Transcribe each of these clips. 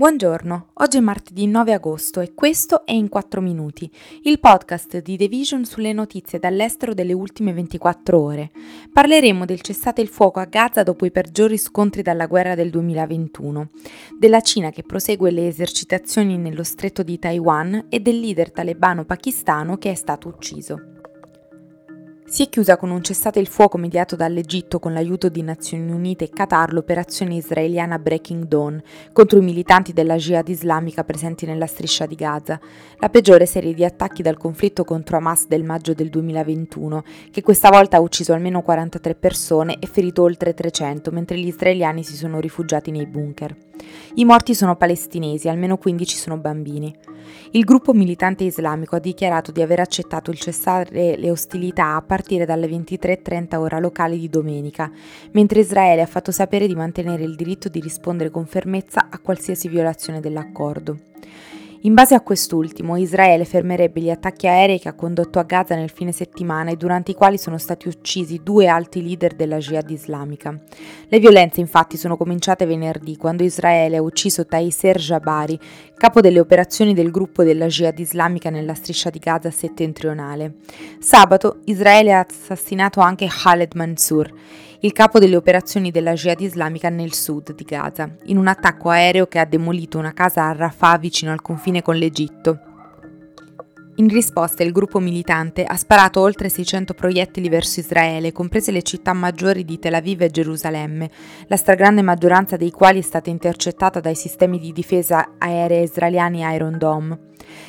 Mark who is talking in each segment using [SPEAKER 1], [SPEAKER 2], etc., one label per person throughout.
[SPEAKER 1] Buongiorno, oggi è martedì 9 agosto e questo è In 4 Minuti, il podcast di The Vision sulle notizie dall'estero delle ultime 24 ore. Parleremo del cessate il fuoco a Gaza dopo i peggiori scontri dalla guerra del 2021, della Cina che prosegue le esercitazioni nello stretto di Taiwan e del leader talebano pakistano che è stato ucciso. Si è chiusa con un cessate il fuoco mediato dall'Egitto con l'aiuto di Nazioni Unite e Qatar l'operazione israeliana Breaking Dawn contro i militanti della Jihad islamica presenti nella striscia di Gaza, la peggiore serie di attacchi dal conflitto contro Hamas del maggio del 2021, che questa volta ha ucciso almeno 43 persone e ferito oltre 300, mentre gli israeliani si sono rifugiati nei bunker. I morti sono palestinesi, almeno 15 sono bambini. Il gruppo militante islamico ha dichiarato di aver accettato il cessare le ostilità a partire dalle 23.30 ora locali di domenica, mentre Israele ha fatto sapere di mantenere il diritto di rispondere con fermezza a qualsiasi violazione dell'accordo. In base a quest'ultimo, Israele fermerebbe gli attacchi aerei che ha condotto a Gaza nel fine settimana e durante i quali sono stati uccisi due alti leader della Jihad islamica. Le violenze infatti sono cominciate venerdì quando Israele ha ucciso Taiser Jabari, capo delle operazioni del gruppo della Jihad islamica nella striscia di Gaza settentrionale. Sabato Israele ha assassinato anche Khaled Mansour il capo delle operazioni della Jihad islamica nel sud di Gaza, in un attacco aereo che ha demolito una casa a Rafah vicino al confine con l'Egitto. In risposta il gruppo militante ha sparato oltre 600 proiettili verso Israele, comprese le città maggiori di Tel Aviv e Gerusalemme, la stragrande maggioranza dei quali è stata intercettata dai sistemi di difesa aerea israeliani Iron Dome.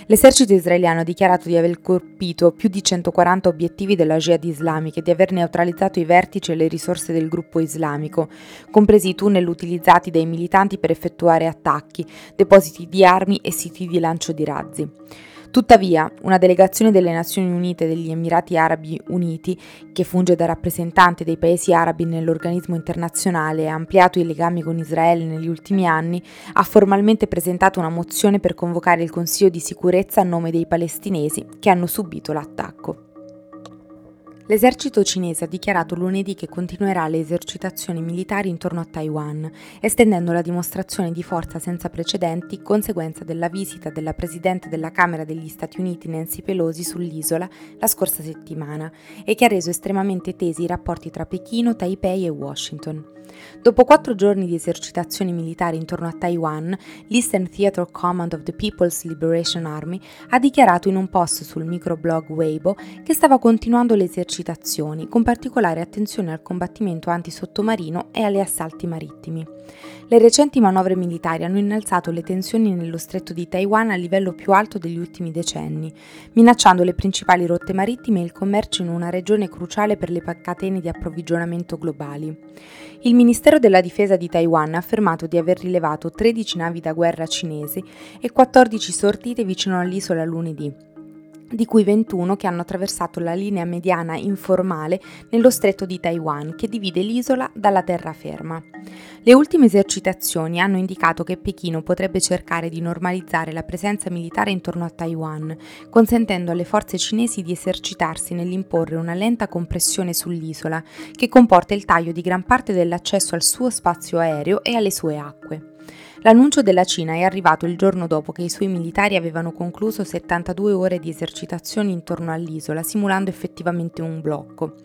[SPEAKER 1] L'esercito israeliano ha dichiarato di aver colpito più di 140 obiettivi della Jihad islamica e di aver neutralizzato i vertici e le risorse del gruppo islamico, compresi i tunnel utilizzati dai militanti per effettuare attacchi, depositi di armi e siti di lancio di razzi. Tuttavia, una delegazione delle Nazioni Unite degli Emirati Arabi Uniti, che funge da rappresentante dei paesi arabi nell'organismo internazionale e ha ampliato i legami con Israele negli ultimi anni, ha formalmente presentato una mozione per convocare il Consiglio di sicurezza a nome dei palestinesi che hanno subito l'attacco. L'esercito cinese ha dichiarato lunedì che continuerà le esercitazioni militari intorno a Taiwan, estendendo la dimostrazione di forza senza precedenti conseguenza della visita della Presidente della Camera degli Stati Uniti Nancy Pelosi sull'isola la scorsa settimana e che ha reso estremamente tesi i rapporti tra Pechino, Taipei e Washington. Dopo quattro giorni di esercitazioni militari intorno a Taiwan, l'Eastern Theater Command of the People's Liberation Army ha dichiarato in un post sul microblog Weibo che stava continuando le esercitazioni, con particolare attenzione al combattimento antisottomarino e agli assalti marittimi. Le recenti manovre militari hanno innalzato le tensioni nello stretto di Taiwan a livello più alto degli ultimi decenni, minacciando le principali rotte marittime e il commercio in una regione cruciale per le catene di approvvigionamento globali. Il Ministero della Difesa di Taiwan ha affermato di aver rilevato 13 navi da guerra cinesi e 14 sortite vicino all'isola lunedì, di cui 21 che hanno attraversato la linea mediana informale nello stretto di Taiwan che divide l'isola dalla terraferma. Le ultime esercitazioni hanno indicato che Pechino potrebbe cercare di normalizzare la presenza militare intorno a Taiwan, consentendo alle forze cinesi di esercitarsi nell'imporre una lenta compressione sull'isola, che comporta il taglio di gran parte dell'accesso al suo spazio aereo e alle sue acque. L'annuncio della Cina è arrivato il giorno dopo che i suoi militari avevano concluso 72 ore di esercitazioni intorno all'isola, simulando effettivamente un blocco.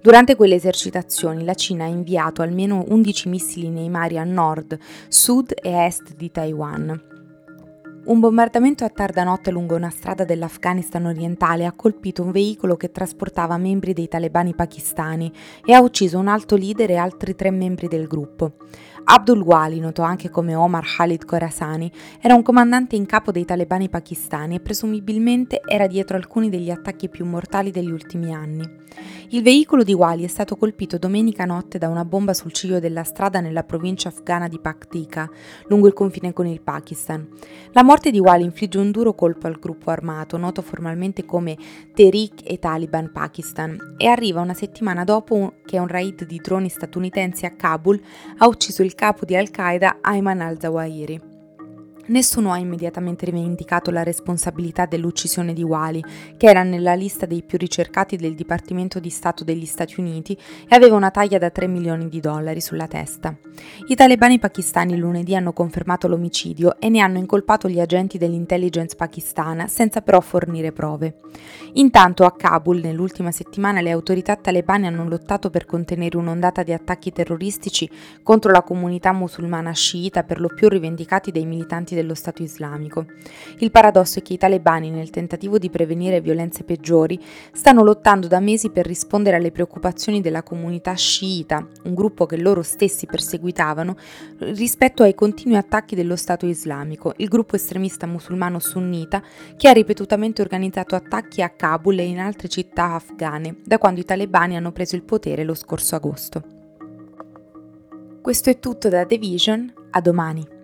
[SPEAKER 1] Durante quelle esercitazioni la Cina ha inviato almeno 11 missili nei mari a nord, sud e est di Taiwan. Un bombardamento a tarda notte lungo una strada dell'Afghanistan orientale ha colpito un veicolo che trasportava membri dei talebani pakistani e ha ucciso un alto leader e altri tre membri del gruppo. Abdul Wali, noto anche come Omar Khalid Khorassani, era un comandante in capo dei talebani pakistani e presumibilmente era dietro alcuni degli attacchi più mortali degli ultimi anni. Il veicolo di Wali è stato colpito domenica notte da una bomba sul ciglio della strada nella provincia afghana di Paktika, lungo il confine con il Pakistan. La morte di Wali infligge un duro colpo al gruppo armato, noto formalmente come Tehrik e Taliban Pakistan, e arriva una settimana dopo che un raid di droni statunitensi a Kabul ha ucciso il capo di Al-Qaeda Ayman al-Zawahiri. Nessuno ha immediatamente rivendicato la responsabilità dell'uccisione di Wali, che era nella lista dei più ricercati del Dipartimento di Stato degli Stati Uniti e aveva una taglia da 3 milioni di dollari sulla testa. I talebani pakistani lunedì hanno confermato l'omicidio e ne hanno incolpato gli agenti dell'intelligence pakistana, senza però fornire prove. Intanto a Kabul, nell'ultima settimana, le autorità talebane hanno lottato per contenere un'ondata di attacchi terroristici contro la comunità musulmana sciita, per lo più rivendicati dai militanti dello Stato islamico. Il paradosso è che i talebani, nel tentativo di prevenire violenze peggiori, stanno lottando da mesi per rispondere alle preoccupazioni della comunità sciita, un gruppo che loro stessi perseguitavano, rispetto ai continui attacchi dello Stato islamico, il gruppo estremista musulmano sunnita che ha ripetutamente organizzato attacchi a Kabul e in altre città afghane da quando i talebani hanno preso il potere lo scorso agosto. Questo è tutto da The Vision, a domani.